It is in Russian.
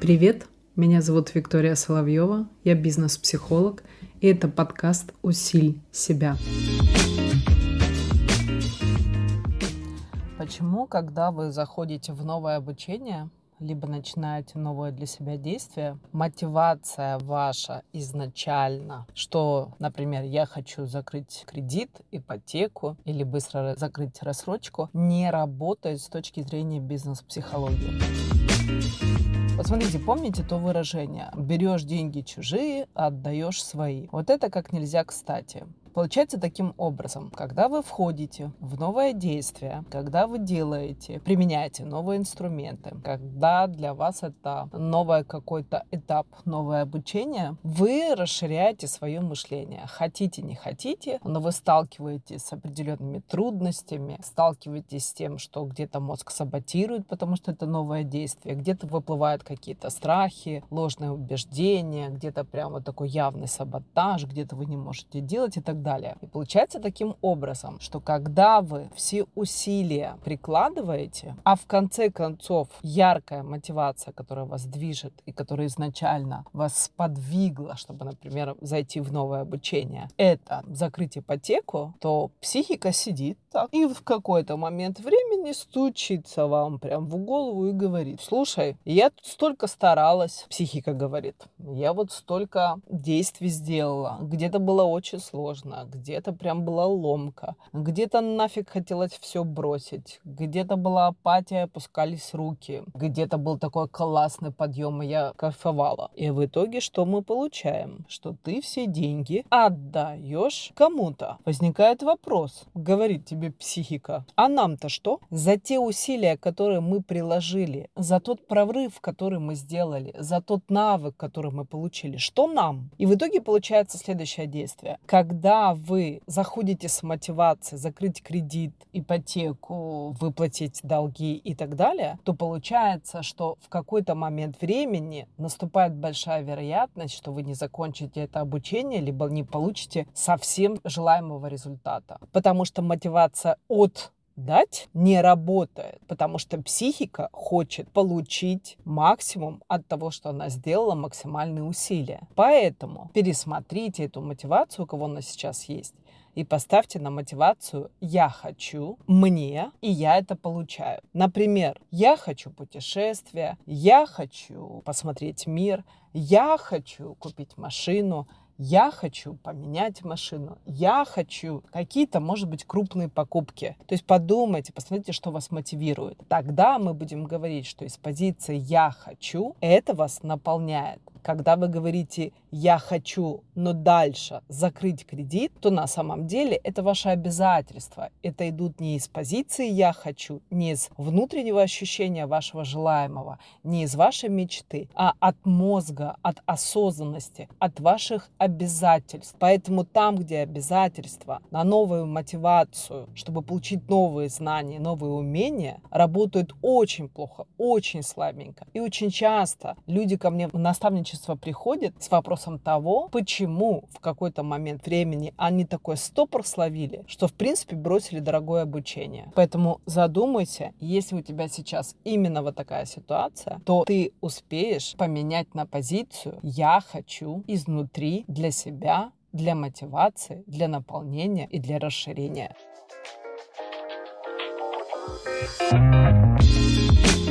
Привет, меня зовут Виктория Соловьева, я бизнес-психолог, и это подкаст «Усиль себя». Почему, когда вы заходите в новое обучение, либо начинаете новое для себя действие, мотивация ваша изначально, что, например, я хочу закрыть кредит, ипотеку или быстро закрыть рассрочку, не работает с точки зрения бизнес-психологии. Вот смотрите, помните то выражение «берешь деньги чужие, отдаешь свои». Вот это как нельзя кстати. Получается таким образом, когда вы входите в новое действие, когда вы делаете, применяете новые инструменты, когда для вас это новый какой-то этап, новое обучение, вы расширяете свое мышление. Хотите, не хотите, но вы сталкиваетесь с определенными трудностями, сталкиваетесь с тем, что где-то мозг саботирует, потому что это новое действие, где-то выплывают какие-то страхи, ложные убеждения, где-то прямо такой явный саботаж, где-то вы не можете делать и так далее далее. И получается таким образом, что когда вы все усилия прикладываете, а в конце концов яркая мотивация, которая вас движет и которая изначально вас сподвигла, чтобы, например, зайти в новое обучение, это закрыть ипотеку, то психика сидит так и в какой-то момент времени стучится вам прям в голову и говорит, слушай, я тут столько старалась, психика говорит, я вот столько действий сделала, где-то было очень сложно, где-то прям была ломка, где-то нафиг хотелось все бросить, где-то была апатия, опускались руки, где-то был такой классный подъем, и я кайфовала. И в итоге что мы получаем? Что ты все деньги отдаешь кому-то. Возникает вопрос, говорит тебе психика, а нам-то что? За те усилия, которые мы приложили, за тот прорыв, который мы сделали, за тот навык, который мы получили, что нам? И в итоге получается следующее действие. Когда вы заходите с мотивацией закрыть кредит, ипотеку, выплатить долги и так далее, то получается, что в какой-то момент времени наступает большая вероятность, что вы не закончите это обучение, либо не получите совсем желаемого результата. Потому что мотивация от дать не работает, потому что психика хочет получить максимум от того, что она сделала максимальные усилия. Поэтому пересмотрите эту мотивацию, у кого она сейчас есть, и поставьте на мотивацию «я хочу», «мне», и я это получаю. Например, я хочу путешествия, я хочу посмотреть мир, я хочу купить машину, я хочу поменять машину, я хочу какие-то, может быть, крупные покупки. То есть подумайте, посмотрите, что вас мотивирует. Тогда мы будем говорить, что из позиции «я хочу» это вас наполняет. Когда вы говорите «я хочу, но дальше закрыть кредит», то на самом деле это ваше обязательство. Это идут не из позиции «я хочу», не из внутреннего ощущения вашего желаемого, не из вашей мечты, а от мозга, от осознанности, от ваших обязательств. Поэтому там, где обязательства на новую мотивацию, чтобы получить новые знания, новые умения, работают очень плохо, очень слабенько. И очень часто люди ко мне в наставничество приходят с вопросом того, почему в какой-то момент времени они такой стопор словили, что в принципе бросили дорогое обучение. Поэтому задумайся, если у тебя сейчас именно вот такая ситуация, то ты успеешь поменять на позицию «я хочу изнутри для себя, для мотивации, для наполнения и для расширения. thank you